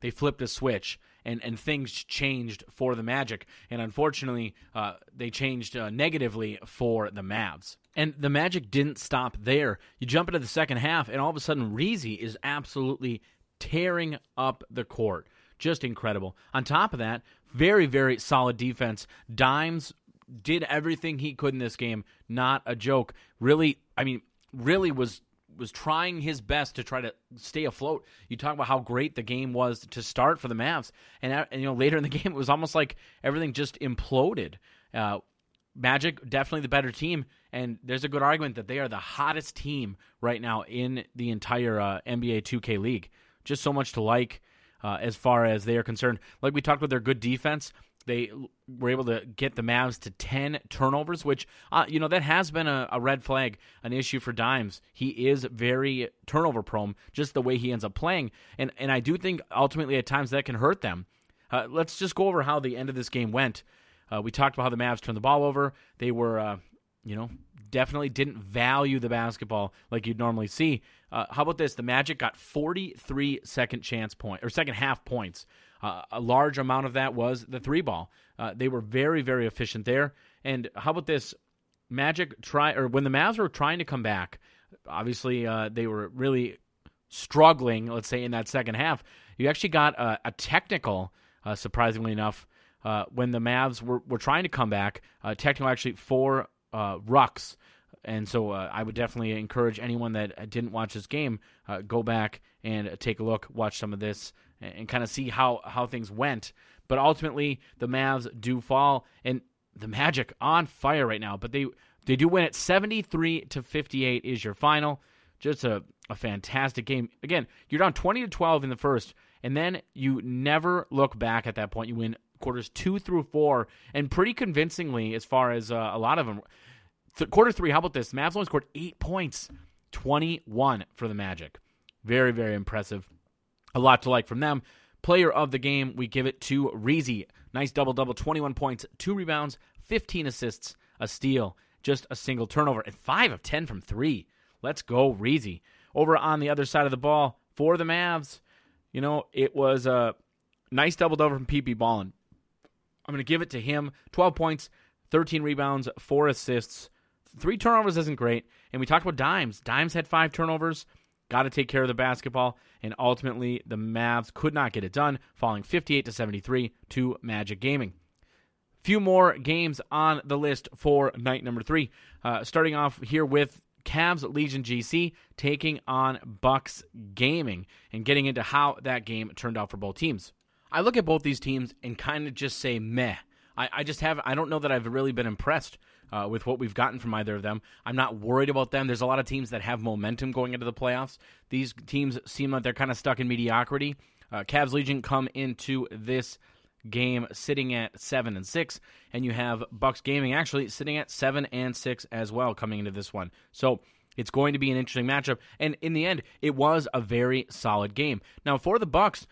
they flipped a switch and, and things changed for the Magic. And unfortunately, uh, they changed uh, negatively for the Mavs. And the Magic didn't stop there. You jump into the second half, and all of a sudden, Reezy is absolutely tearing up the court. Just incredible. On top of that, very, very solid defense. Dimes did everything he could in this game. Not a joke. Really, I mean, really was was trying his best to try to stay afloat. You talk about how great the game was to start for the Mavs, and, uh, and you know later in the game it was almost like everything just imploded. Uh, Magic definitely the better team, and there's a good argument that they are the hottest team right now in the entire uh, NBA 2K league. Just so much to like uh, as far as they are concerned. Like we talked about their good defense, they were able to get the Mavs to 10 turnovers, which, uh, you know, that has been a, a, red flag, an issue for Dimes. He is very turnover prone, just the way he ends up playing. And, and I do think ultimately at times that can hurt them. Uh, let's just go over how the end of this game went. Uh, we talked about how the Mavs turned the ball over. They were, uh, you know, definitely didn't value the basketball like you'd normally see. Uh, how about this? The Magic got 43 second chance point or second half points. Uh, a large amount of that was the three ball. Uh, they were very, very efficient there. And how about this? Magic try or when the Mavs were trying to come back, obviously uh, they were really struggling. Let's say in that second half, you actually got a, a technical, uh, surprisingly enough, uh, when the Mavs were, were trying to come back. Uh, technical actually for Rux. And so uh, I would definitely encourage anyone that didn't watch this game, uh, go back and take a look, watch some of this, and, and kind of see how, how things went. But ultimately, the Mavs do fall, and the Magic on fire right now. But they they do win it 73 to 58 is your final. Just a, a fantastic game. Again, you're down 20 to 12 in the first, and then you never look back at that point. You win quarters two through four, and pretty convincingly as far as uh, a lot of them. Th- quarter three, how about this? Mavs only scored eight points, 21 for the Magic. Very, very impressive. A lot to like from them. Player of the game, we give it to Reezy. Nice double double, 21 points, two rebounds, 15 assists, a steal, just a single turnover, and 5 of 10 from 3. Let's go, Reezy. Over on the other side of the ball for the Mavs, you know, it was a nice double double from PP Ballin. I'm going to give it to him 12 points, 13 rebounds, 4 assists. Three turnovers isn't great. And we talked about Dimes. Dimes had five turnovers, got to take care of the basketball, and ultimately the Mavs could not get it done, falling 58 to 73 to Magic Gaming. Few more games on the list for night number three. Uh, starting off here with Cavs Legion GC taking on Bucks Gaming and getting into how that game turned out for both teams. I look at both these teams and kind of just say meh. I, I just have I don't know that I've really been impressed uh, with what we've gotten from either of them. I'm not worried about them. There's a lot of teams that have momentum going into the playoffs. These teams seem like they're kind of stuck in mediocrity. Uh, Cavs Legion come into this game sitting at seven and six, and you have Bucks Gaming actually sitting at seven and six as well coming into this one. So it's going to be an interesting matchup. And in the end, it was a very solid game. Now for the Bucks,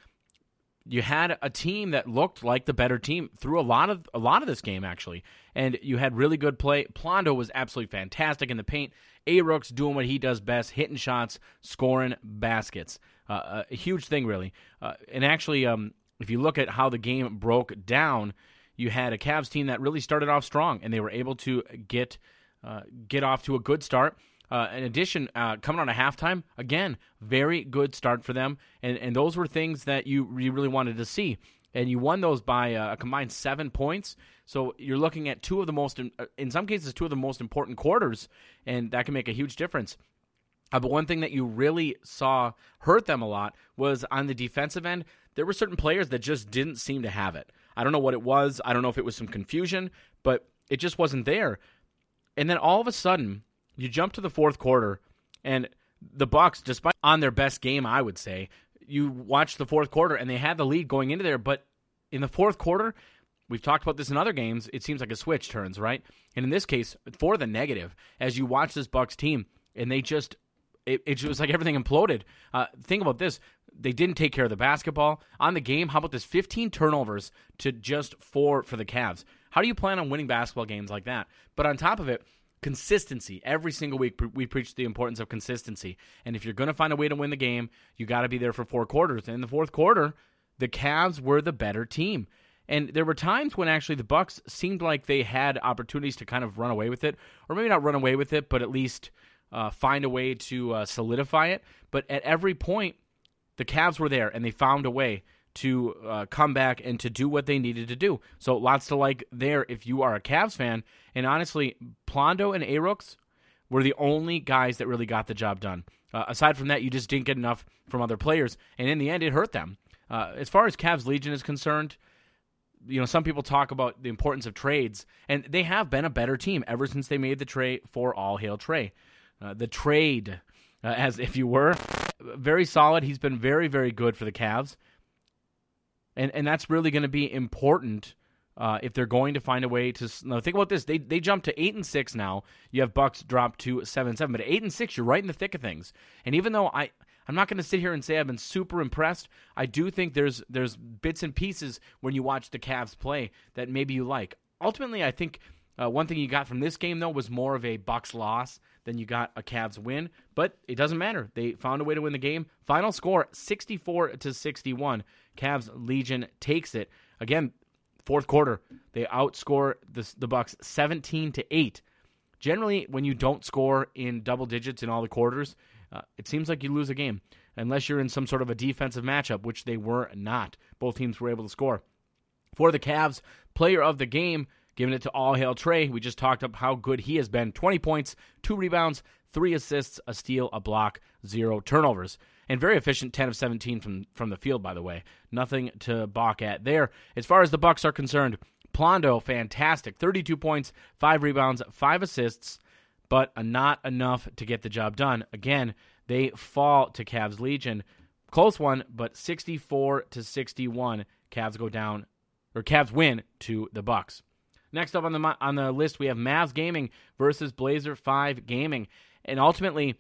you had a team that looked like the better team through a lot of a lot of this game actually, and you had really good play. Plondo was absolutely fantastic in the paint. A Rooks doing what he does best, hitting shots, scoring baskets. Uh, a huge thing, really. Uh, and actually, um, if you look at how the game broke down, you had a Cavs team that really started off strong, and they were able to get uh, get off to a good start. Uh, in addition, uh, coming on a halftime, again, very good start for them. And, and those were things that you, you really wanted to see. And you won those by uh, a combined seven points. So you're looking at two of the most, uh, in some cases, two of the most important quarters, and that can make a huge difference. Uh, but one thing that you really saw hurt them a lot was on the defensive end, there were certain players that just didn't seem to have it. I don't know what it was. I don't know if it was some confusion, but it just wasn't there. And then all of a sudden, you jump to the fourth quarter, and the Bucks, despite on their best game, I would say, you watch the fourth quarter, and they had the lead going into there, but in the fourth quarter, we've talked about this in other games. It seems like a switch turns, right? And in this case, for the negative, as you watch this Bucks team, and they just it, it was like everything imploded. Uh, think about this: they didn't take care of the basketball on the game. How about this? 15 turnovers to just four for the Cavs. How do you plan on winning basketball games like that? But on top of it, consistency. Every single week, we preach the importance of consistency. And if you're going to find a way to win the game, you got to be there for four quarters. And in the fourth quarter, the Cavs were the better team. And there were times when actually the Bucks seemed like they had opportunities to kind of run away with it, or maybe not run away with it, but at least uh, find a way to uh, solidify it. But at every point, the Cavs were there, and they found a way to uh, come back and to do what they needed to do. So lots to like there if you are a Cavs fan. And honestly, Plondo and Arooks were the only guys that really got the job done. Uh, aside from that, you just didn't get enough from other players, and in the end, it hurt them. Uh, as far as Cavs Legion is concerned, you know, some people talk about the importance of trades, and they have been a better team ever since they made the trade for All Hail Trey. Uh, the trade, uh, as if you were, very solid. He's been very, very good for the Cavs, and and that's really going to be important uh, if they're going to find a way to now think about this. They they jumped to eight and six now. You have Bucks drop to seven seven, but eight and six, you're right in the thick of things. And even though I I'm not going to sit here and say I've been super impressed. I do think there's there's bits and pieces when you watch the Cavs play that maybe you like. Ultimately, I think uh, one thing you got from this game though was more of a Bucks loss than you got a Cavs win. But it doesn't matter. They found a way to win the game. Final score 64 to 61. Cavs Legion takes it again. Fourth quarter, they outscore the, the Bucks 17 to 8. Generally, when you don't score in double digits in all the quarters, uh, it seems like you lose a game unless you're in some sort of a defensive matchup, which they were not. Both teams were able to score. For the Cavs, player of the game, giving it to All Hail Trey. We just talked about how good he has been 20 points, two rebounds, three assists, a steal, a block, zero turnovers. And very efficient 10 of 17 from, from the field, by the way. Nothing to balk at there. As far as the Bucks are concerned, Plondo, fantastic. 32 points, five rebounds, five assists, but not enough to get the job done. Again, they fall to Cavs Legion. Close one, but 64 to 61. Cavs go down, or Cavs win to the Bucks. Next up on the on the list, we have Mavs Gaming versus Blazer Five Gaming, and ultimately,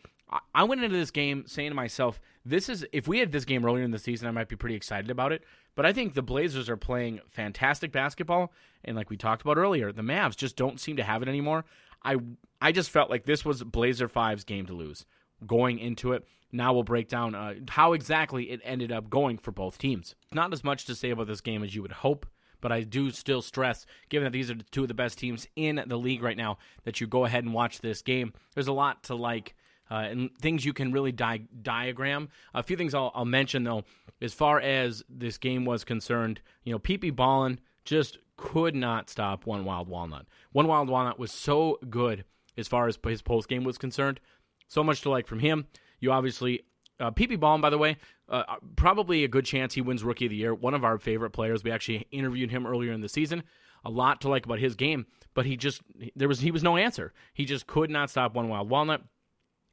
I went into this game saying to myself, "This is if we had this game earlier in the season, I might be pretty excited about it." But I think the Blazers are playing fantastic basketball, and like we talked about earlier, the Mavs just don't seem to have it anymore. I I just felt like this was Blazer Five's game to lose going into it. Now we'll break down uh, how exactly it ended up going for both teams. Not as much to say about this game as you would hope, but I do still stress, given that these are two of the best teams in the league right now, that you go ahead and watch this game. There's a lot to like. Uh, and things you can really di- diagram. A few things I'll, I'll, mention though, as far as this game was concerned, you know, PP Ballin just could not stop One Wild Walnut. One Wild Walnut was so good as far as his post game was concerned. So much to like from him. You obviously, uh, PP Ballin, by the way, uh, probably a good chance he wins Rookie of the Year. One of our favorite players. We actually interviewed him earlier in the season. A lot to like about his game, but he just there was he was no answer. He just could not stop One Wild Walnut.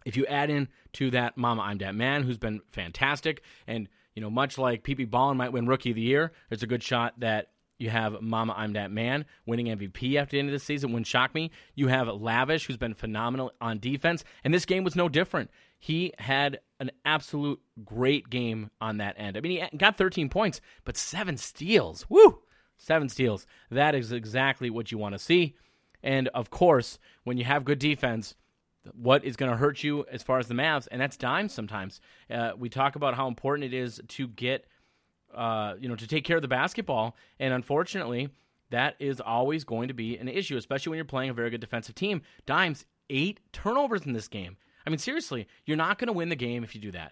If you add in to that Mama I'm That Man, who's been fantastic, and you know much like PP Ballin might win Rookie of the Year, there's a good shot that you have Mama I'm That Man winning MVP after the end of the season. Wouldn't shock me. You have Lavish, who's been phenomenal on defense. And this game was no different. He had an absolute great game on that end. I mean, he got 13 points, but seven steals. Woo! Seven steals. That is exactly what you want to see. And of course, when you have good defense, what is going to hurt you as far as the Mavs, and that's dimes sometimes. Uh, we talk about how important it is to get – uh, you know, to take care of the basketball. And unfortunately, that is always going to be an issue, especially when you're playing a very good defensive team. Dimes, eight turnovers in this game. I mean, seriously, you're not going to win the game if you do that.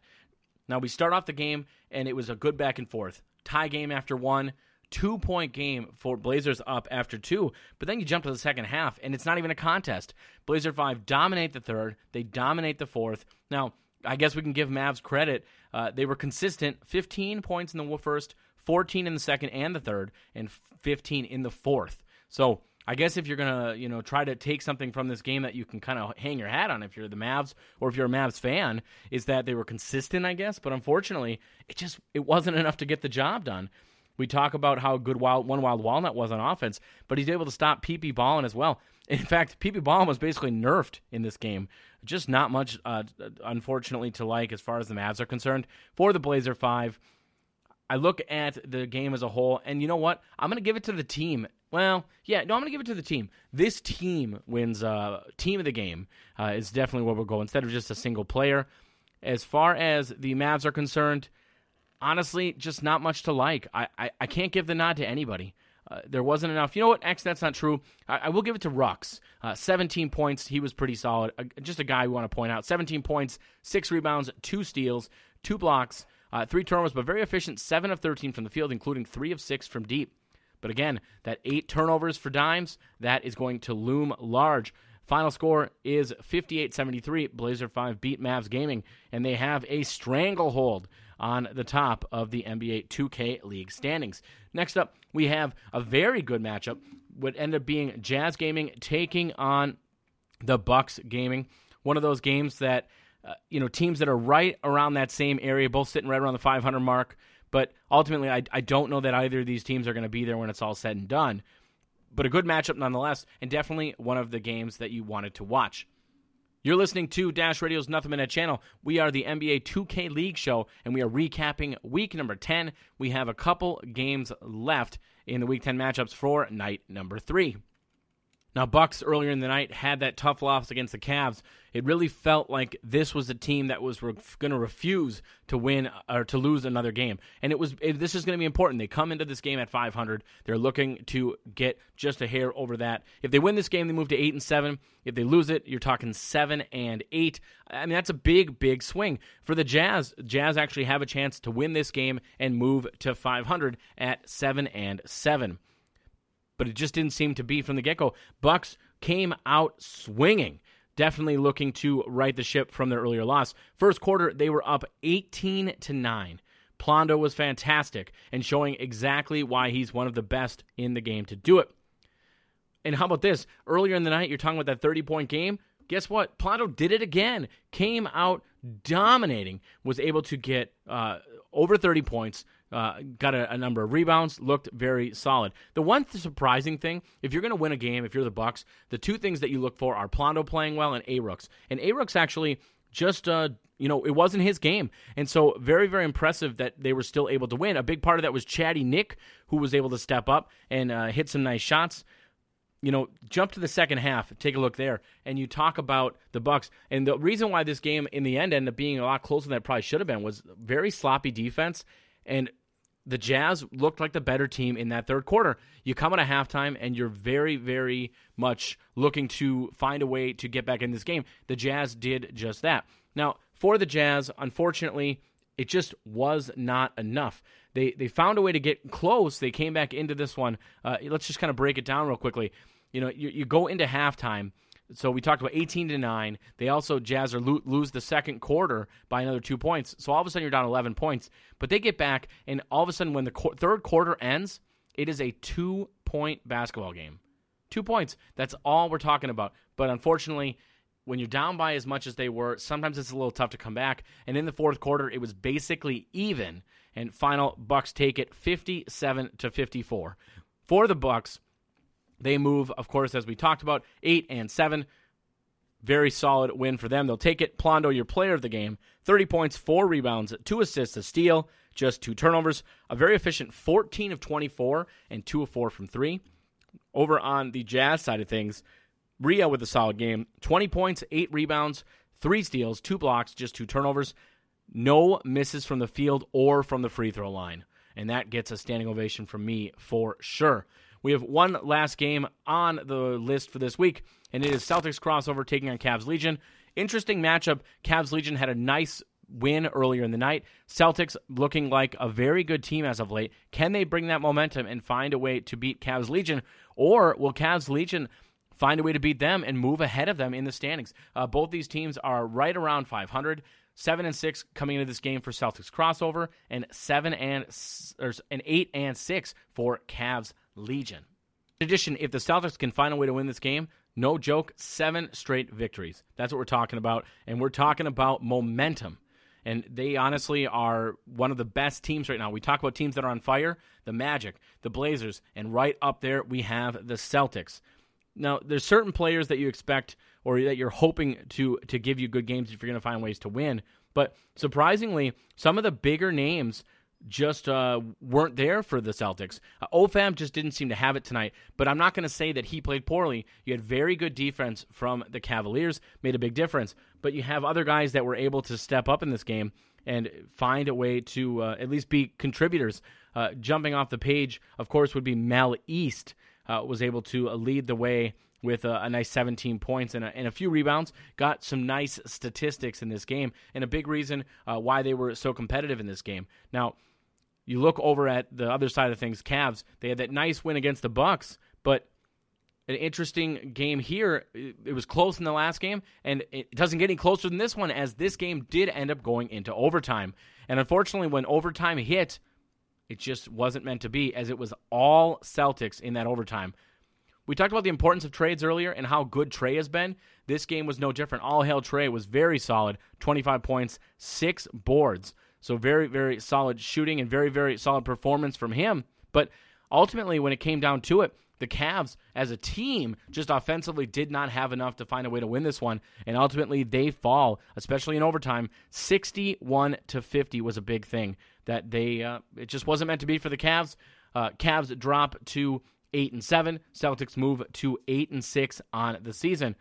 Now, we start off the game, and it was a good back and forth. Tie game after one, two point game for Blazers up after two. But then you jump to the second half, and it's not even a contest. Blazer 5 dominate the third, they dominate the fourth. Now, I guess we can give Mavs credit. Uh, they were consistent 15 points in the first, 14 in the second and the third, and 15 in the fourth. So I guess if you're gonna, you know, try to take something from this game that you can kind of hang your hat on, if you're the Mavs or if you're a Mavs fan, is that they were consistent, I guess. But unfortunately, it just it wasn't enough to get the job done. We talk about how good wild one wild walnut was on offense, but he's able to stop PP Ballin as well. In fact, PP Ballin was basically nerfed in this game. Just not much, uh, unfortunately, to like as far as the Mavs are concerned. For the Blazer Five, I look at the game as a whole, and you know what? I'm going to give it to the team. Well, yeah, no, I'm going to give it to the team. This team wins uh, team of the game uh, is definitely where we'll go instead of just a single player. As far as the Mavs are concerned, honestly, just not much to like. I, I, I can't give the nod to anybody. Uh, there wasn't enough. You know what, X? That's not true. I, I will give it to Rux. Uh, 17 points. He was pretty solid. Uh, just a guy we want to point out. 17 points, six rebounds, two steals, two blocks, uh, three turnovers, but very efficient. Seven of 13 from the field, including three of six from deep. But again, that eight turnovers for dimes, that is going to loom large Final score is 58-73. Blazer 5 beat Mavs Gaming, and they have a stranglehold on the top of the NBA 2K League standings. Next up, we have a very good matchup. Would end up being Jazz Gaming taking on the Bucks Gaming. One of those games that uh, you know teams that are right around that same area, both sitting right around the 500 mark. But ultimately, I, I don't know that either of these teams are going to be there when it's all said and done. But a good matchup nonetheless, and definitely one of the games that you wanted to watch. You're listening to Dash Radio's Nothing But Net channel. We are the NBA 2K League show, and we are recapping week number 10. We have a couple games left in the week 10 matchups for night number three. Now, Bucks earlier in the night had that tough loss against the Cavs. It really felt like this was a team that was re- going to refuse to win or to lose another game, and it was. It, this is going to be important. They come into this game at 500. They're looking to get just a hair over that. If they win this game, they move to eight and seven. If they lose it, you're talking seven and eight. I mean, that's a big, big swing for the Jazz. Jazz actually have a chance to win this game and move to 500 at seven and seven but it just didn't seem to be from the get-go. Bucks came out swinging, definitely looking to right the ship from their earlier loss. First quarter, they were up 18 to 9. Plondo was fantastic and showing exactly why he's one of the best in the game to do it. And how about this? Earlier in the night, you're talking about that 30 point game. Guess what? Plondo did it again. Came out dominating, was able to get uh, over 30 points, uh, got a, a, number of rebounds, looked very solid. The one surprising thing, if you're going to win a game, if you're the Bucks, the two things that you look for are Plondo playing well and A Rooks. And A Rooks actually just uh, you know, it wasn't his game. And so, very, very impressive that they were still able to win. A big part of that was Chatty Nick, who was able to step up and uh, hit some nice shots. You know, jump to the second half, take a look there, and you talk about the Bucks. And the reason why this game in the end ended up being a lot closer than it probably should have been was very sloppy defense. And the Jazz looked like the better team in that third quarter. You come at a halftime and you're very, very much looking to find a way to get back in this game. The Jazz did just that. Now, for the Jazz, unfortunately, it just was not enough. They they found a way to get close. They came back into this one. Uh, let's just kind of break it down real quickly. You know, you, you go into halftime so we talked about 18 to 9. They also Jazz lo- lose the second quarter by another 2 points. So all of a sudden you're down 11 points. But they get back and all of a sudden when the qu- third quarter ends, it is a 2-point basketball game. 2 points. That's all we're talking about. But unfortunately, when you're down by as much as they were, sometimes it's a little tough to come back. And in the fourth quarter, it was basically even. And final Bucks take it 57 to 54. For the Bucks, they move, of course, as we talked about, eight and seven. Very solid win for them. They'll take it. Plondo, your player of the game, 30 points, four rebounds, two assists, a steal, just two turnovers. A very efficient 14 of 24 and two of four from three. Over on the Jazz side of things, Ria with a solid game 20 points, eight rebounds, three steals, two blocks, just two turnovers. No misses from the field or from the free throw line. And that gets a standing ovation from me for sure. We have one last game on the list for this week, and it is Celtics crossover taking on Cavs Legion. Interesting matchup. Cavs Legion had a nice win earlier in the night. Celtics looking like a very good team as of late. Can they bring that momentum and find a way to beat Cavs Legion, or will Cavs Legion find a way to beat them and move ahead of them in the standings? Uh, both these teams are right around 500. Seven and six coming into this game for Celtics crossover, and seven and or, and eight and six for Cavs Legion. In addition, if the Celtics can find a way to win this game, no joke, seven straight victories. That's what we're talking about. And we're talking about momentum. And they honestly are one of the best teams right now. We talk about teams that are on fire the Magic, the Blazers, and right up there we have the Celtics. Now, there's certain players that you expect or that you're hoping to to give you good games if you're going to find ways to win. But surprisingly, some of the bigger names just uh, weren't there for the Celtics. Uh, Ofab just didn't seem to have it tonight, but I'm not going to say that he played poorly. You had very good defense from the Cavaliers, made a big difference, but you have other guys that were able to step up in this game and find a way to uh, at least be contributors. Uh, jumping off the page, of course, would be Mel East, uh, was able to uh, lead the way with a, a, nice 17 points and a, and a, few rebounds. Got some nice statistics in this game, and a big reason uh, why they were so competitive in this game. Now, you look over at the other side of things, Cavs. They had that nice win against the Bucks, but an interesting game here. It was close in the last game, and it doesn't get any closer than this one, as this game did end up going into overtime. And unfortunately, when overtime hit, it just wasn't meant to be, as it was all Celtics in that overtime. We talked about the importance of trades earlier and how good Trey has been. This game was no different. All hail Trey was very solid 25 points, six boards. So, very, very solid shooting and very, very solid performance from him. But ultimately, when it came down to it, the Cavs as a team just offensively did not have enough to find a way to win this one. And ultimately, they fall, especially in overtime. 61 to 50 was a big thing that they, uh, it just wasn't meant to be for the Cavs. Uh, Cavs drop to eight and seven. Celtics move to eight and six on the season.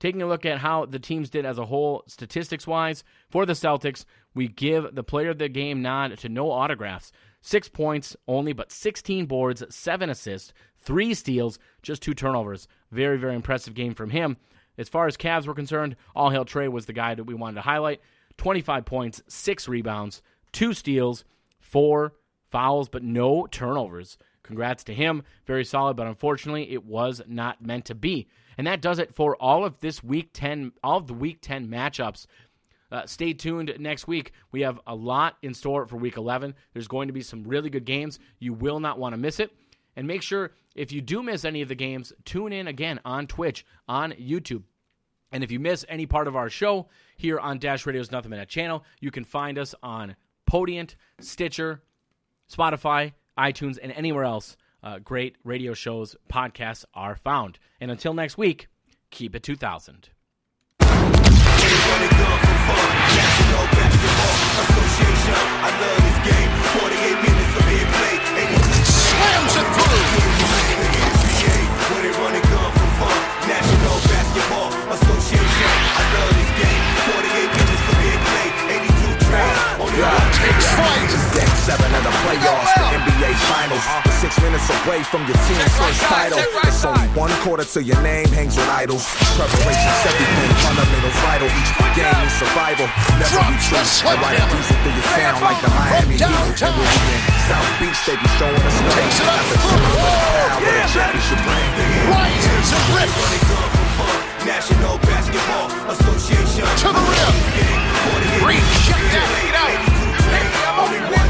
Taking a look at how the teams did as a whole, statistics wise, for the Celtics, we give the player of the game nod to no autographs. Six points only, but 16 boards, seven assists, three steals, just two turnovers. Very, very impressive game from him. As far as Cavs were concerned, All Hail Trey was the guy that we wanted to highlight. 25 points, six rebounds, two steals, four fouls, but no turnovers. Congrats to him. Very solid, but unfortunately, it was not meant to be. And that does it for all of this week 10, all of the week 10 matchups. Uh, stay tuned next week. We have a lot in store for week 11. There's going to be some really good games. You will not want to miss it. And make sure if you do miss any of the games, tune in again on Twitch, on YouTube. And if you miss any part of our show here on Dash Radio's Nothing But Net channel, you can find us on Podient, Stitcher, Spotify, iTunes, and anywhere else uh, great radio shows, podcasts are found. And until next week, keep it 2000. National Basketball Association. seven of the playoffs, the NBA Finals. Six minutes away from your team's first title. It's only one quarter till your name hangs with idols. Preparation's everything, fundamentals vital. Each game is survival, never be true. I ride a diesel through your sound like the Miami Heat. And when we in South Beach, they be showing us love. Not the title, but the brand. Right to rip. National Basketball Association. To the rim. Reach. Reject that. Get out.